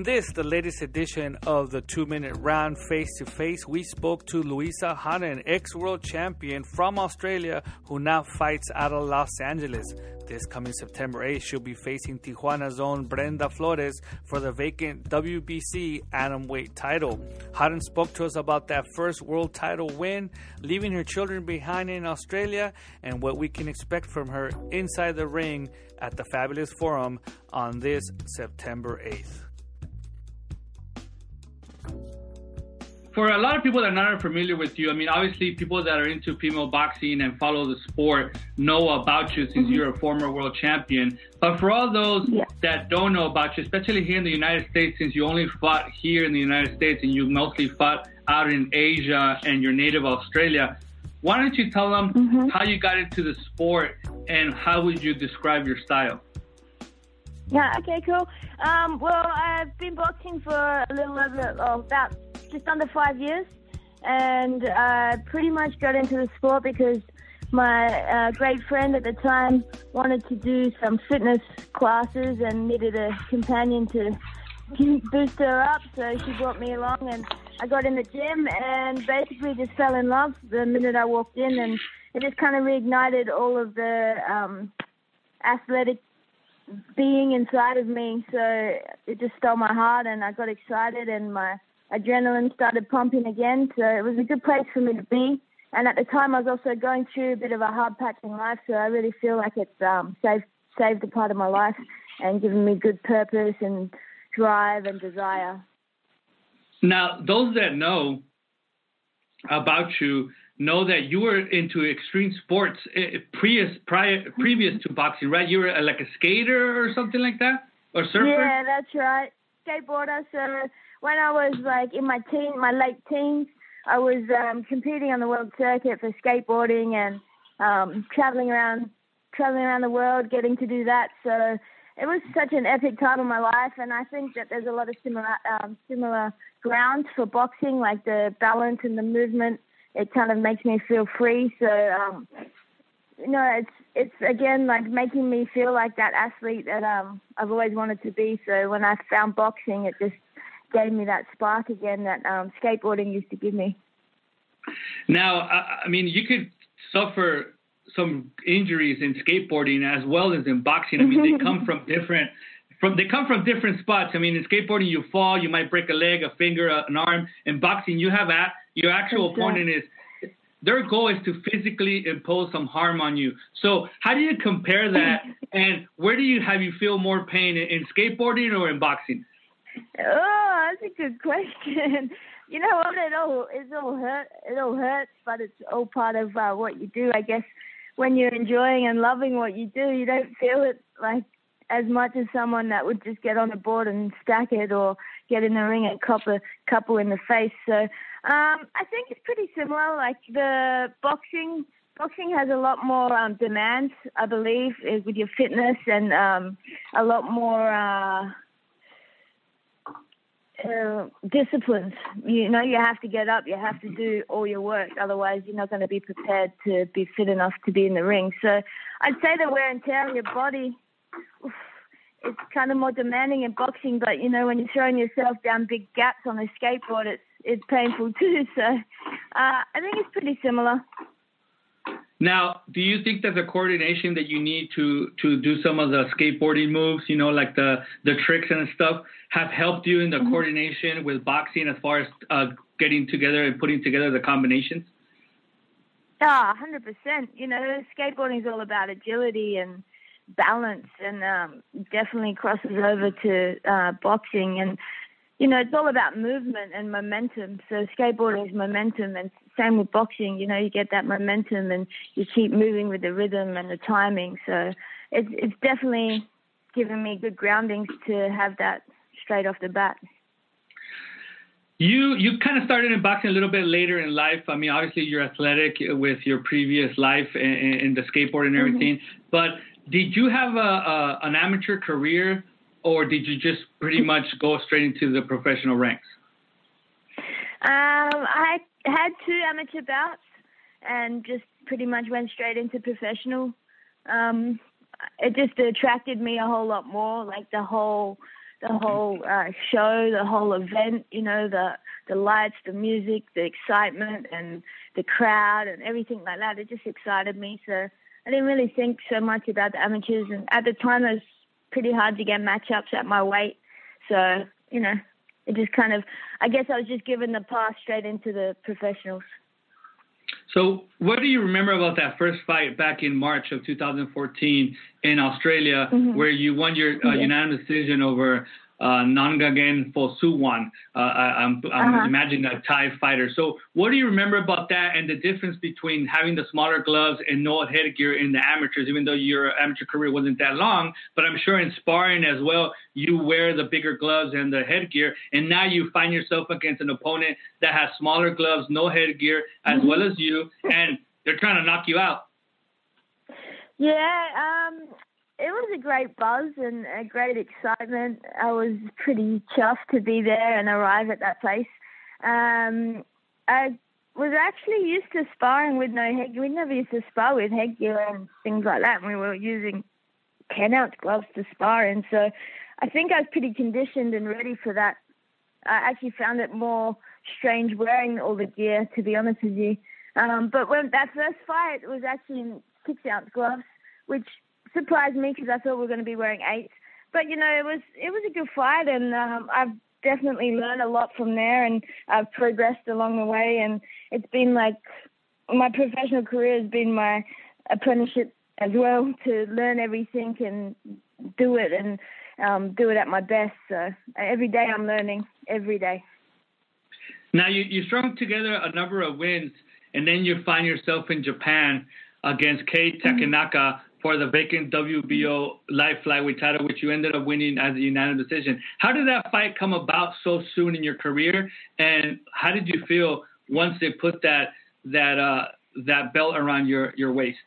In this, the latest edition of the two minute round face to face, we spoke to Louisa Hawton, an ex world champion from Australia who now fights out of Los Angeles. This coming September 8th, she'll be facing Tijuana's own Brenda Flores for the vacant WBC Atomweight title. Hawton spoke to us about that first world title win, leaving her children behind in Australia, and what we can expect from her inside the ring at the Fabulous Forum on this September 8th. For a lot of people that are not familiar with you, I mean, obviously people that are into female boxing and follow the sport know about you since you're a former world champion. But for all those Yeah. that don't know about you, especially here in the United States, since you only fought here in the United States and you mostly fought out in Asia and your native Australia, why don't you tell them how you got into the sport and how would you describe your style? Yeah, okay, cool. Um, well, I've been boxing for a little over, oh, about just under five years, and I pretty much got into the sport because my uh, great friend at the time wanted to do some fitness classes and needed a companion to boost her up, so she brought me along, and I got in the gym and basically just fell in love the minute I walked in, and it just kind of reignited all of the um, athletic being inside of me. So it just stole my heart, and I got excited, and my adrenaline started pumping again. So it was a good place for me to be. And at the time, I was also going through a bit of a hard patch in life, so I really feel like it's um, saved saved a part of my life and given me good purpose and drive and desire. Now, those that know about you know that you were into extreme sports eh, previous prior previous to boxing, right? You were uh, like a skater or something like that, or surfer. Yeah, that's right. Skateboarder. So when I was like in my teen, my late teens, I was um, competing on the world circuit for skateboarding and um, traveling around, traveling around the world, getting to do that. So it was such an epic time in my life, and I think that there's a lot of similar um, similar grounds for boxing, like the balance and the movement. It kind of makes me feel free. So um, you know, it's it's again like making me feel like that athlete that um I've always wanted to be. So when I found boxing, it just gave me that spark again that um skateboarding used to give me. Now, I, I mean, you could suffer some injuries in skateboarding as well as in boxing. I mean, they come from different from they come from different spots. I mean, in skateboarding, you fall, you might break a leg, a finger, an arm. In boxing, you have at your actual opponent is their goal is to physically impose some harm on you. So, how do you compare that? and where do you have you feel more pain in, in skateboarding or in boxing? Oh, that's a good question. You know what? It all it's all hurt. It all hurts, but it's all part of uh, what you do. I guess when you're enjoying and loving what you do, you don't feel it like as much as someone that would just get on the board and stack it or get in the ring and cop a couple in the face. So um, I think it's pretty similar. Like the boxing, boxing has a lot more um, demands, I believe, eh, with your fitness and um, a lot more. Uh, uh, disciplines. You know, you have to get up, you have to do all your work, otherwise you're not going to be prepared to be fit enough to be in the ring. So I'd say the wear and tear on your body, oof, it's kind of more demanding in boxing, but you know, when you're throwing yourself down big gaps on a skateboard, it's it's painful too. So uh, I think it's pretty similar. Now, do you think that the coordination that you need to to do some of the skateboarding moves, you know, like the the tricks and stuff, have helped you in the coordination with boxing as far as uh, getting together and putting together the combinations? Ah, hundred percent. You know, skateboarding is all about agility and balance, and um, definitely crosses over to uh, boxing. And you know, it's all about movement and momentum. So skateboarding is momentum, and same with boxing. You know, you get that momentum, and you keep moving with the rhythm and the timing. So it's it's definitely given me good groundings to have that straight off the bat. You you kind of started in boxing a little bit later in life. I mean, obviously you're athletic with your previous life and, the skateboard and everything. Mm-hmm. But did you have a, a, an amateur career, or did you just pretty much go straight into the professional ranks? Um, I had two amateur bouts, and just pretty much went straight into professional. Um, it just attracted me a whole lot more, like the whole the whole uh, show, the whole event, you know, the the lights, the music, the excitement, and the crowd, and everything like that. It just excited me. So I didn't really think so much about the amateurs, and at the time it was pretty hard to get matchups at my weight. So you know, it just kind of, I guess I was just given the path straight into the professionals. So, what do you remember about that first fight back in March of 2014 in Australia, mm-hmm. where you won your uh, unanimous decision over uh, Nonggegen Fosuwan. Uh, I, am I'm, uh-huh. imagining a Thai fighter. So, what do you remember about that and the difference between having the smaller gloves and no headgear in the amateurs, even though your amateur career wasn't that long? But I'm sure in sparring as well, you wear the bigger gloves and the headgear, and now you find yourself against an opponent that has smaller gloves, no headgear, as mm-hmm. well as you, and they're trying to knock you out. Yeah, um, it was a great buzz and a great excitement. I was pretty chuffed to be there and arrive at that place. Um, I was actually used to sparring with no headgear. We never used to spar with headgear and things like that. We were using 10 ounce gloves to spar in. So I think I was pretty conditioned and ready for that. I actually found it more strange wearing all the gear, to be honest with you. Um, but when that first fight was actually in six ounce gloves, which surprised me because I thought we were going to be wearing eight. But you know, it was it was a good fight, and um, I've definitely learned a lot from there, and I've progressed along the way. And it's been like my professional career has been my apprenticeship as well to learn everything and do it and um, do it at my best. So every day I'm learning every day. Now you you strung together a number of wins, and then you find yourself in Japan against Kei Takenaka. For the vacant WBO light flyweight title, which you ended up winning as a unanimous decision. How did that fight come about so soon in your career, and how did you feel once they put that that uh, that belt around your your waist?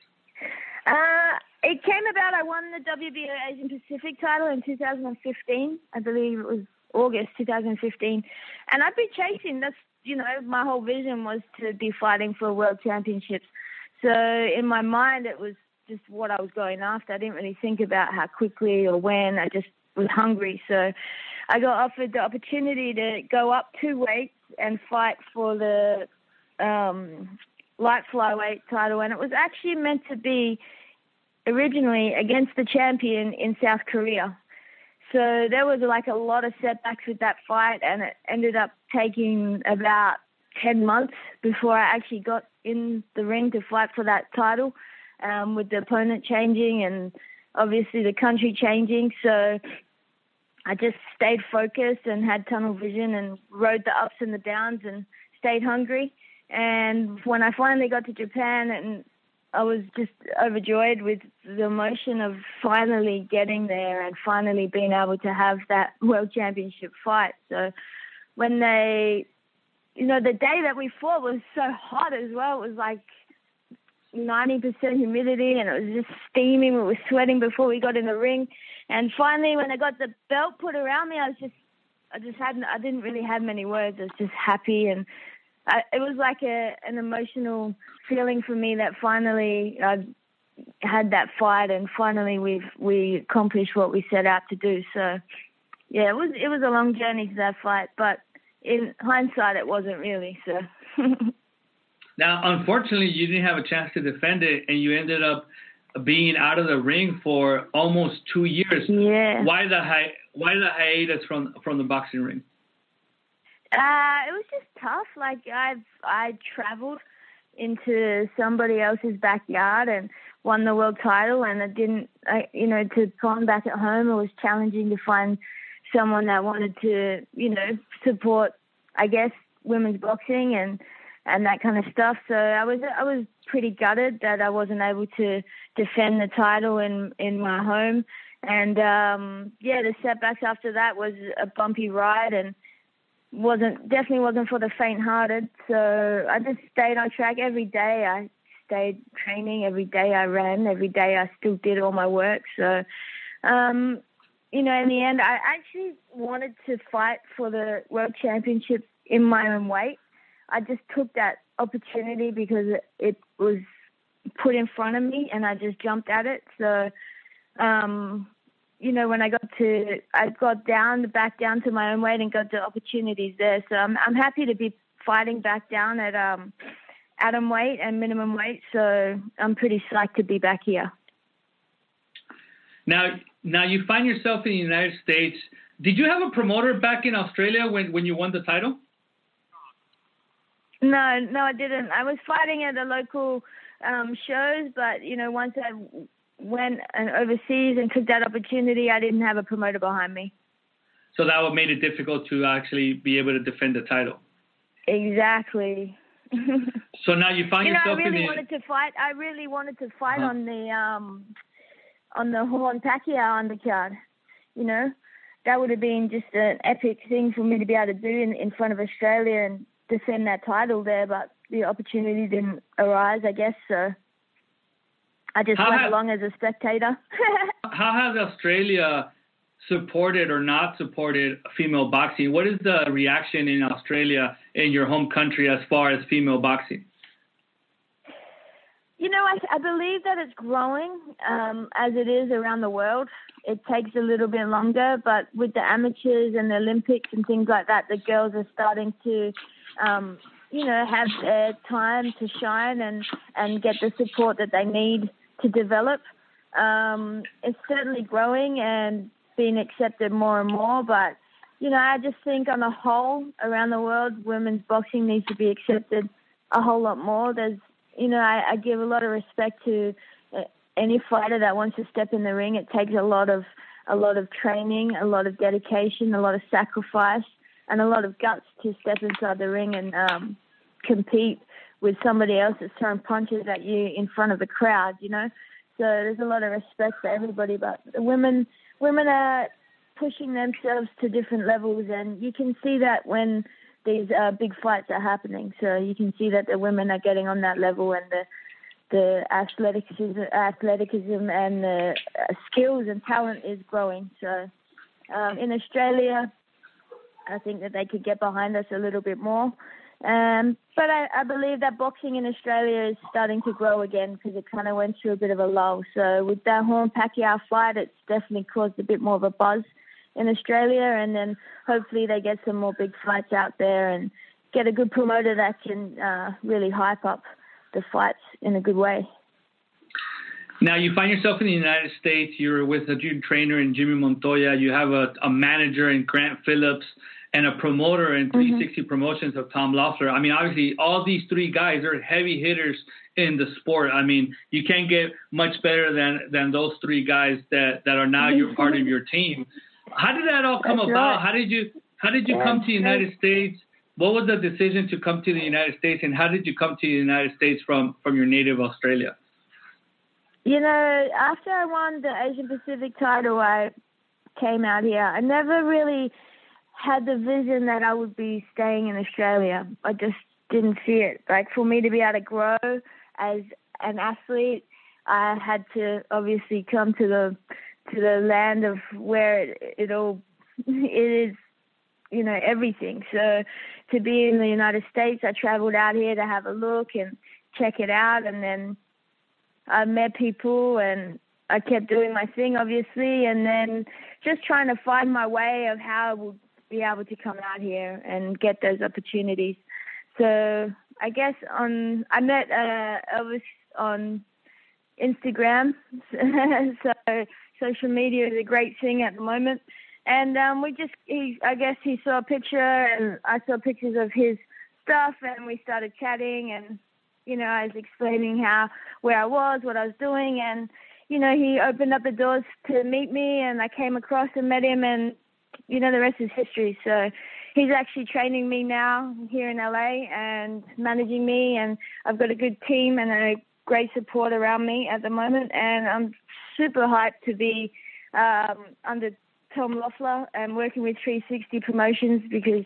Uh, it came about. I won the WBO Asian Pacific title in 2015. I believe it was August 2015, and I'd been chasing. That's you know my whole vision was to be fighting for world championships. So in my mind, it was just what I was going after. I didn't really think about how quickly or when. I just was hungry. So I got offered the opportunity to go up two weights and fight for the um, light flyweight title. And it was actually meant to be originally against the champion in South Korea. So there was like a lot of setbacks with that fight, and it ended up taking about 10 months before I actually got in the ring to fight for that title um, with the opponent changing and obviously the country changing. So I just stayed focused and had tunnel vision and rode the ups and the downs and stayed hungry. And when I finally got to Japan and I was just overjoyed with the emotion of finally getting there and finally being able to have that world championship fight. So when they, you know, the day that we fought was so hot as well. It was like 90% humidity and it was just steaming. We were sweating before we got in the ring. And finally, when I got the belt put around me, I was just, I just hadn't, I didn't really have many words. I was just happy. And I, it was like a, an emotional feeling for me that finally I had that fight and finally we've, we accomplished what we set out to do. So yeah, it was, it was a long journey to that fight, but in hindsight, it wasn't really. So. Now, unfortunately, you didn't have a chance to defend it, and you ended up being out of the ring for almost two years. Yeah. Why the hi- Why the hiatus from from the boxing ring? Uh, it was just tough. Like I've I traveled into somebody else's backyard and won the world title, and it didn't. I, you know, to come back at home, it was challenging to find someone that wanted to, you know, support. I guess women's boxing and and that kind of stuff. So I was I was pretty gutted that I wasn't able to defend the title in in my home. And um, yeah, the setbacks after that was a bumpy ride and wasn't definitely wasn't for the faint-hearted. So I just stayed on track every day. I stayed training every day. I ran every day. I still did all my work. So, um, you know, in the end, I actually wanted to fight for the world championship in my own weight. I just took that opportunity because it, it was put in front of me, and I just jumped at it. So, um, you know, when I got to, I got down, back down to my own weight and got the opportunities there. So I'm, I'm happy to be fighting back down at um, atom weight and minimum weight. So I'm pretty psyched to be back here. Now, now you find yourself in the United States. Did you have a promoter back in Australia when, when you won the title? No, no, I didn't. I was fighting at the local um, shows, but you know, once I went and overseas and took that opportunity, I didn't have a promoter behind me. So that would made it difficult to actually be able to defend the title. Exactly. so now you find you know, yourself I really the. wanted to fight. I really wanted to fight Uh-huh. on the um, on the Horn Pacquiao undercard. You know, that would have been just an epic thing for me to be able to do in, in front of Australia and defend that title there. But the opportunity didn't arise, I guess. So I just How went along as a spectator. How has Australia supported or not supported female boxing? What is the reaction in Australia in your home country as far as female boxing? You know, I, I believe that it's growing um, as it is around the world. It takes a little bit longer, but with the amateurs and the Olympics and things like that, the girls are starting to, um, you know, have time to shine and, and get the support that they need to develop. Um, it's certainly growing and being accepted more and more, but you know, I just think on the whole, around the world, women's boxing needs to be accepted a whole lot more. There's you know, I, I give a lot of respect to uh, any fighter that wants to step in the ring. It takes a lot of a lot of training, a lot of dedication, a lot of sacrifice, and a lot of guts to step inside the ring and um, compete with somebody else that's throwing punches at you in front of the crowd. You know, so there's a lot of respect for everybody. But the women, women are pushing themselves to different levels, and you can see that when these uh, big fights are happening. So you can see that the women are getting on that level, and the the athleticism, athleticism and the uh, skills and talent is growing. So um, in Australia, I think that they could get behind us a little bit more. Um, but I, I believe that boxing in Australia is starting to grow again because it kind of went through a bit of a lull. So with that Horn Pacquiao fight, it's definitely caused a bit more of a buzz in Australia, and then hopefully they get some more big fights out there and get a good promoter that can uh, really hype up the fights in a good way. Now you find yourself in the United States. You're with a new trainer in Jimmy Montoya. You have a, a manager in Grant Phillips and a promoter in mm-hmm. 360 Promotions of Tom Loeffler. I mean, obviously, all these three guys are heavy hitters in the sport. I mean, you can't get much better than than those three guys that that are now your part of your team. How did that all come That's about? right. How did you how did you Yeah, come to the United States? What was the decision to come to the United States, and how did you come to the United States from from your native Australia? You know, after I won the Asian Pacific title, I came out here. I never really had the vision that I would be staying in Australia. I just didn't see it. Like for me to be able to grow as an athlete, I had to obviously come to the to the land of where it, it all it is you know everything so to be in the united states i traveled out here to have a look and check it out and then i met people and i kept doing my thing obviously and then just trying to find my way of how i would be able to come out here and get those opportunities so i guess on i met uh elvis on instagram so social media is a great thing at the moment. And um, we just, he, I guess he saw a picture and I saw pictures of his stuff and we started chatting and, you know, I was explaining how, where I was, what I was doing and, you know, he opened up the doors to meet me and I came across and met him and, you know, the rest is history. So he's actually training me now here in LA and managing me and I've got a good team and a great support around me at the moment and I'm super hyped to be um, under Tom Loeffler and working with 360 Promotions because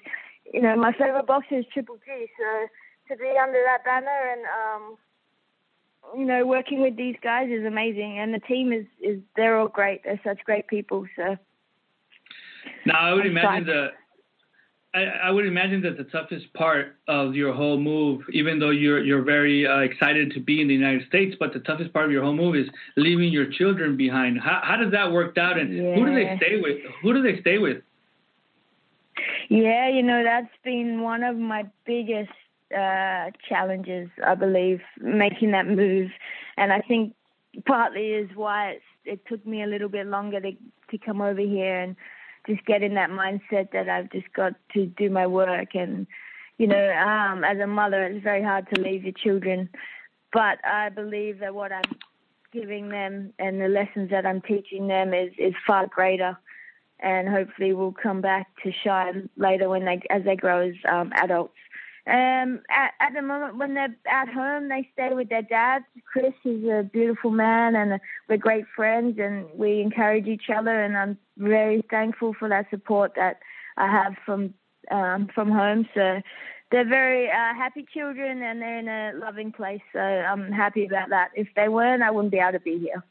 you know my favorite boxer is Triple G. So to be under that banner and um, you know working with these guys is amazing, and the team is is they're all great. They're such great people. So now I would imagine the I, I, would imagine that the toughest part of your whole move, even though you're you're very uh, excited to be in the United States, but the toughest part of your whole move is leaving your children behind. How how does that work out, and yeah. who do they stay with? Who do they stay with? Yeah, you know that's been one of my biggest uh, challenges, I believe, making that move, and I think partly is why it took me a little bit longer to to come over here and just get in that mindset that I've just got to do my work. And, you know, um, as a mother, it's very hard to leave your children. But I believe that what I'm giving them and the lessons that I'm teaching them is, is far greater. And hopefully will come back to shine later when they, as they grow as um, adults. Um, at, at the moment, when they're at home, they stay with their dad. Chris is a beautiful man, and we're great friends, and we encourage each other. And I'm very thankful for that support that I have from um, from home. So they're very uh, happy children, and they're in a loving place. So I'm happy about that. If they weren't, I wouldn't be able to be here.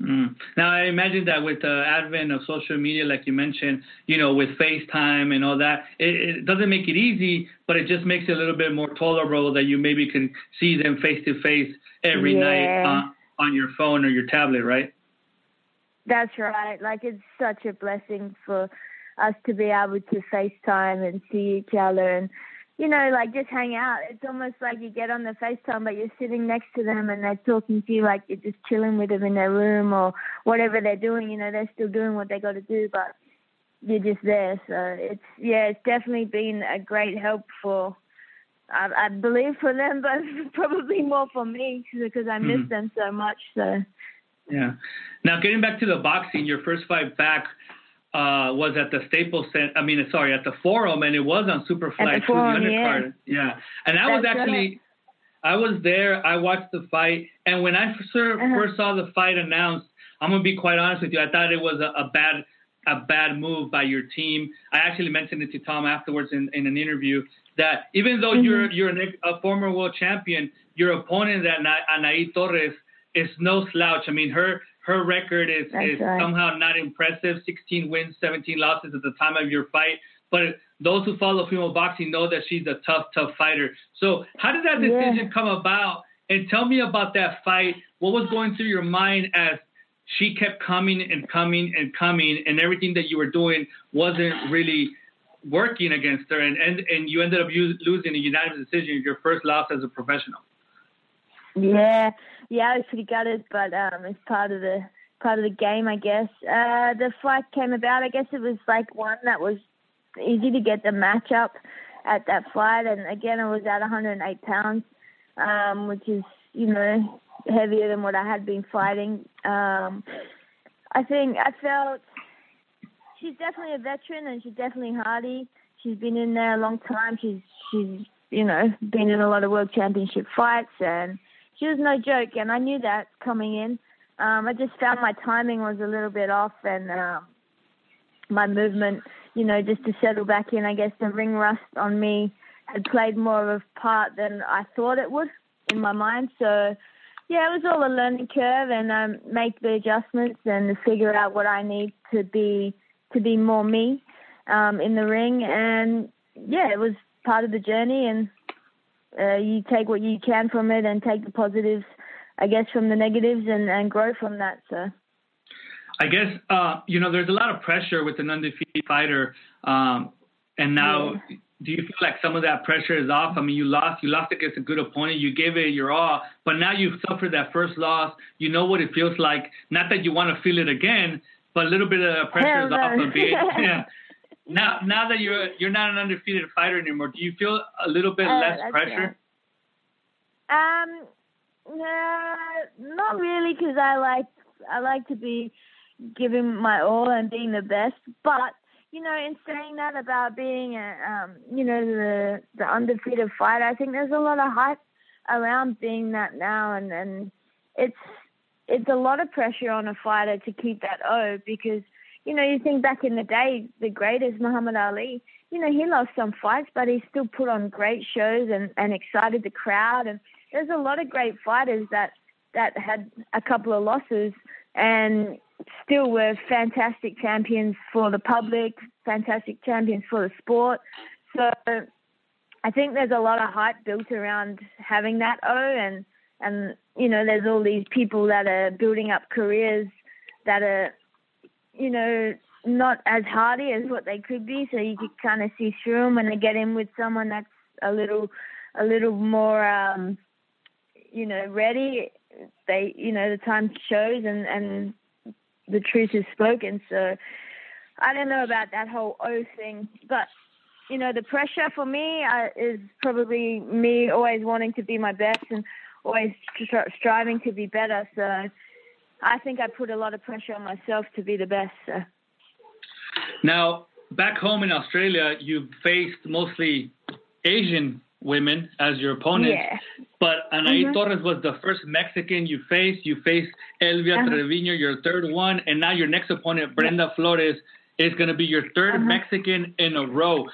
Mm. Now I imagine that with the advent of social media, like you mentioned, you know, with FaceTime and all that, it, it, doesn't make it easy, but it just makes it a little bit more tolerable that you maybe can see them face to face every yeah. night on, on your phone or your tablet, right? That's right. Like it's such a blessing for us to be able to FaceTime and see each other and you know, like just hang out. It's almost like you get on the FaceTime, but you're sitting next to them and they're talking to you like you're just chilling with them in their room or whatever they're doing. You know, they're still doing what they got to do, but you're just there. So it's yeah, it's definitely been a great help for. I, I believe for them, but probably more for me because I miss mm-hmm. them so much. So. Yeah. Now getting back to the boxing, your first fight back uh, was at the Staples Center. I mean, sorry, at the Forum, and it was on Superfly undercard. Yeah. yeah, and I was actually, I was there. I watched the fight, and when I first, uh-huh. first saw the fight announced, I'm gonna be quite honest with you. I thought it was a, a bad, a bad move by your team. I actually mentioned it to Tom afterwards in, in an interview that even though mm-hmm. you're you're a former world champion, your opponent, that Anaí Torres, is no slouch. I mean, her her record is, is right. somehow not impressive 16 wins, 17 losses at the time of your fight. But those who follow female boxing know that she's a tough, tough fighter. So, how did that decision yeah. come about? And tell me about that fight. What was going through your mind as she kept coming and coming and coming, and everything that you were doing wasn't really working against her, and and, and you ended up losing a unanimous decision, your first loss as a professional. Yeah, yeah, I was pretty gutted, but um, it's part of the part of the game, I guess. Uh, the fight came about. I guess it was like one that was easy to get the matchup at that fight, and again, it was at 108 pounds, um, which is you know heavier than what I had been fighting. Um, I think I felt she's definitely a veteran, and she's definitely hardy. She's been in there a long time. She's she's you know been in a lot of world championship fights and she was no joke, and I knew that coming in. Um, I just found my timing was a little bit off, and um, my movement, you know, just to settle back in. I guess the ring rust on me had played more of a part than I thought it would in my mind. So, yeah, it was all a learning curve, and um, make the adjustments and figure out what I need to be to be more me um, in the ring. And yeah, it was part of the journey, and uh, you take what you can from it and take the positives, I guess, from the negatives and, and grow from that. So. I guess uh, you know there's a lot of pressure with an undefeated fighter, um, and now yeah. do you feel like some of that pressure is off? I mean, you lost, you lost against a good opponent, you gave it your all, but now you've suffered that first loss. You know what it feels like. Not that you want to feel it again, but a little bit of pressure Hell is no. off a bit. yeah. Now, now that you're you're not an undefeated fighter anymore, do you feel a little bit uh, less pressure? Right. Um, uh, not really, because I like I like to be giving my all and being the best. But you know, in saying that about being a um, you know the the undefeated fighter, I think there's a lot of hype around being that now, and and it's it's a lot of pressure on a fighter to keep that O because you know you think back in the day, the greatest Muhammad Ali. You know he lost some fights, but he still put on great shows and and excited the crowd. And there's a lot of great fighters that that had a couple of losses and still were fantastic champions for the public, fantastic champions for the sport. So I think there's a lot of hype built around having that O and and you know there's all these people that are building up careers that are you know not as hardy as what they could be so you could kind of see through them when they get in with someone that's a little a little more um you know ready. They you know the time shows and and the truth is spoken so i don't know about that whole o thing. But you know the pressure for me uh, is probably me always wanting to be my best and always stri- striving to be better so i think i put a lot of pressure on myself to be the best so. Now, back home in Australia, you faced mostly Asian women as your opponents. Yeah. But Anaí Mhm. Torres was the first Mexican you faced. You faced Elvia Uh-huh. Trevino, your third one, and now your next opponent, Brenda Flores, is going to be your 3rd Uh-huh. Mexican in a row.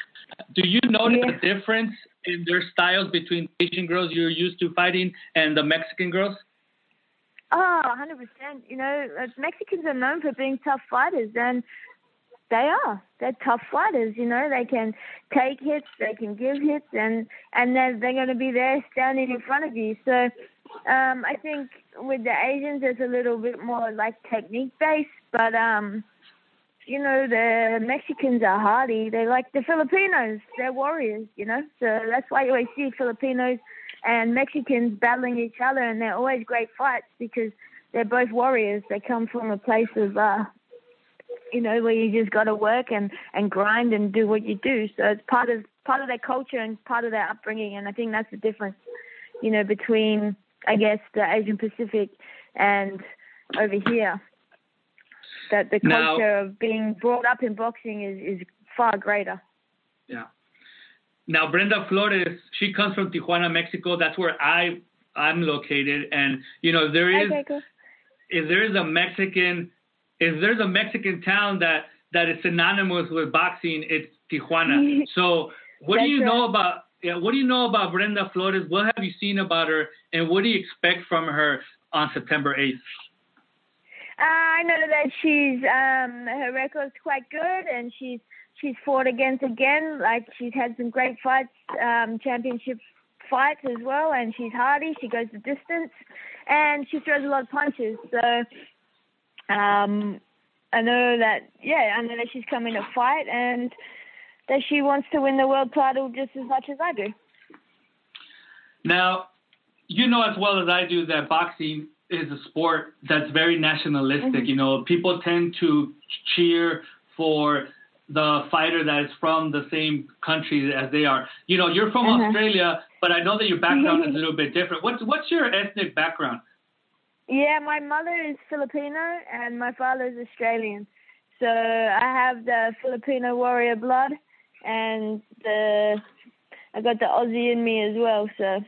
Do you notice Yeah. a difference in their styles between Asian girls you're used to fighting and the Mexican girls? Oh, 100%. You know, uh, Mexicans are known for being tough fighters, and they are. They're tough fighters. You know, they can take hits, they can give hits, and and they're they're going to be there standing in front of you. So, um, I think with the Asians, it's a little bit more like technique based, but um, you know, the Mexicans are hardy. They're like the Filipinos. They're warriors. You know, so that's why you always see Filipinos and Mexicans battling each other, and they're always great fights because they're both warriors. They come from a place of, uh, you know, where you just got to work and and grind and do what you do. So it's part of part of their culture and part of their upbringing, and I think that's the difference, you know, between I guess the Asian Pacific and over here. That the Now- culture of being brought up in boxing is is far greater. Yeah. Now Brenda Flores, she comes from Tijuana, Mexico. That's where I I'm located, and you know there is Okay, cool. if there is a Mexican if there's a Mexican town that that is synonymous with boxing, it's Tijuana. so what do you know about yeah, what do you know about Brenda Flores? What have you seen about her, and what do you expect from her on September 8th? Uh, I know that she's um her record's quite good and she's she's fought against again. Like she's had some great fights, um, championship fights as well, and she's hardy. She goes the distance, and she throws a lot of punches. So, um, I know that yeah, I know that she's coming to fight and that she wants to win the world title just as much as I do. Now, you know as well as I do that boxing is a sport that's very nationalistic. You know, people tend to cheer for the fighter that is from the same country as they are. You know, you're from Uh-huh. Australia, but I know that your background is a little bit different. What's what's your ethnic background? Yeah, my mother is Filipino and my father is Australian. So I have the Filipino warrior blood and the I got the Aussie in me as well. So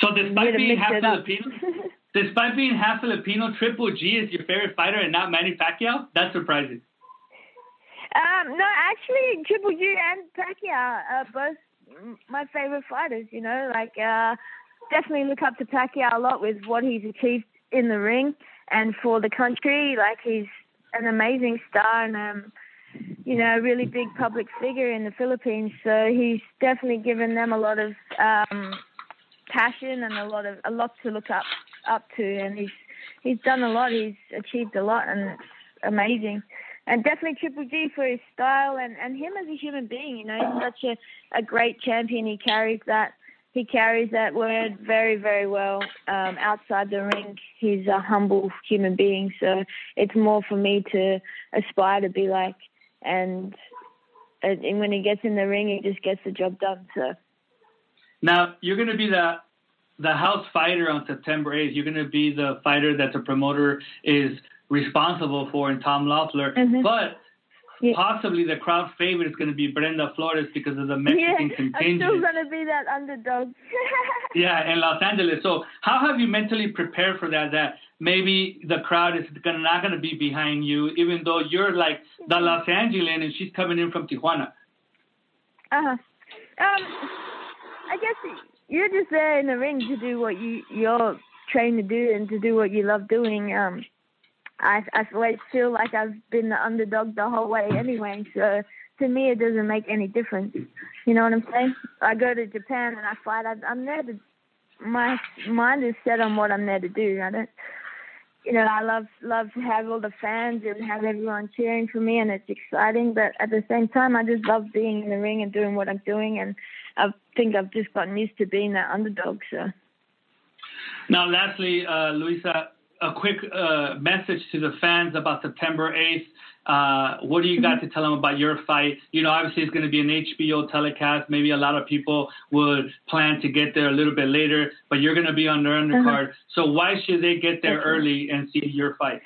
So despite being half. Filipino, despite being half Filipino, Triple G is your favorite fighter and not Manny Pacquiao. That's surprising. Um, no, actually, Triple G and Pacquiao are both my favorite fighters. You know, like uh, definitely look up to Pacquiao a lot with what he's achieved in the ring and for the country. Like he's an amazing star and um, you know, a really big public figure in the Philippines. So he's definitely given them a lot of um, passion and a lot of a lot to look up up to. And he's he's done a lot. He's achieved a lot, and it's amazing and definitely Triple G for his style and, and him as a human being. You know, he's such a, a great champion. He carries that he carries that word very very well um, outside the ring. He's a humble human being, so it's more for me to aspire to be like. And and when he gets in the ring, he just gets the job done. So Now you're going to be the the house fighter on September 8th. You're going to be the fighter that the promoter is responsible for in Tom Loeffler. Mhm. But Yeah. possibly the crowd favorite is going to be Brenda Flores because of the Mexican yeah, Mexican I'm still gonna be that underdog. Yeah, in Los Angeles. So how have you mentally prepared for that? That maybe the crowd is gonna, not going to be behind you, even though you're like the Los Angeles and she's coming in from Tijuana. Uh huh. Um, I guess you're just there in the ring to do what you you're trained to do and to do what you love doing. Um, I I always feel like I've been the underdog the whole way anyway. So to me, it doesn't make any difference. You know what I'm saying? I go to Japan and I fight. I, I'm there to. My mind is set on what I'm there to do. I don't. You know, I love love to have all the fans and have everyone cheering for me, and it's exciting. But at the same time, I just love being in the ring and doing what I'm doing, and I think I've just gotten used to being that underdog. So. Now, lastly, uh, Louisa, a quick uh, message to the fans about September 8th. Uh, what do you got to tell them about your fight? You know, obviously it's going to be an HBO telecast. Maybe a lot of people would plan to get there a little bit later, but you're going to be on the undercard. Uh-huh. So why should they get there early and see your fight?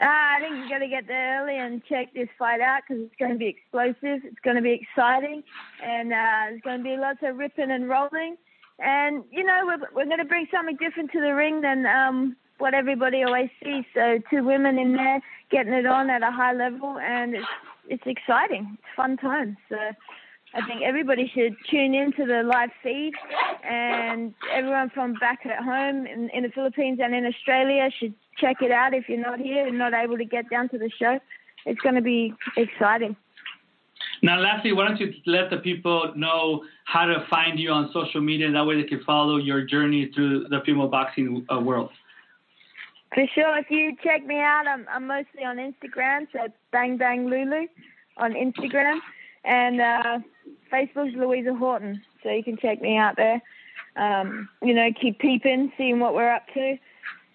Uh, I think you've got to get there early and check this fight out because it's going to be explosive. It's going to be exciting, and uh, there's going to be lots of ripping and rolling. And you know, we're we're going to bring something different to the ring than um, what everybody always sees. So two women in there getting it on at a high level, and it's it's exciting. It's fun times. So I think everybody should tune into the live feed, and everyone from back at home in, in the Philippines and in Australia should check it out if you're not here and not able to get down to the show. It's going to be exciting. Now, lastly, why don't you let the people know how to find you on social media? That way they can follow your journey through the female boxing uh, world. For sure. If you check me out, I'm, I'm mostly on Instagram, so Bang Bang Lulu on Instagram. And uh, Facebook's Louisa Hawton, so you can check me out there. Um, you know, keep peeping, seeing what we're up to,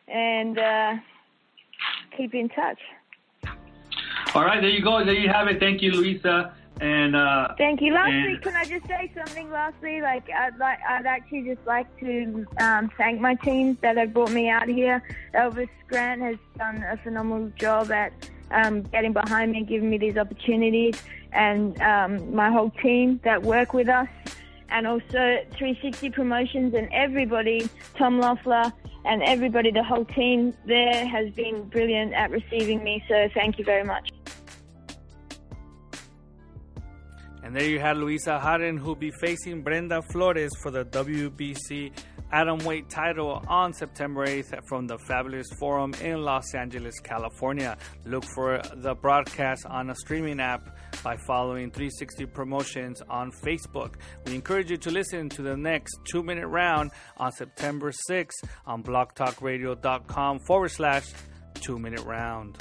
and uh, keep in touch. All right, there you go. There you have it. Thank you, Louisa. And uh, thank you. Lastly, and... can I just say something? Lastly, like I'd like, I'd actually just like to um, thank my team that have brought me out here. Elvis Grant has done a phenomenal job at um, getting behind me and giving me these opportunities, and um, my whole team that work with us, and also 360 Promotions and everybody, Tom Loeffler and everybody, the whole team there has been brilliant at receiving me. So thank you very much. And there you had Louisa Hawton, who'll be facing Brenda Flores for the WBC Atomweight title on September 8th from the Fabulous Forum in Los Angeles, California. Look for the broadcast on a streaming app by following 360 Promotions on Facebook. We encourage you to listen to the next two minute round on September 6th on blogtalkradio.com forward slash two minute round.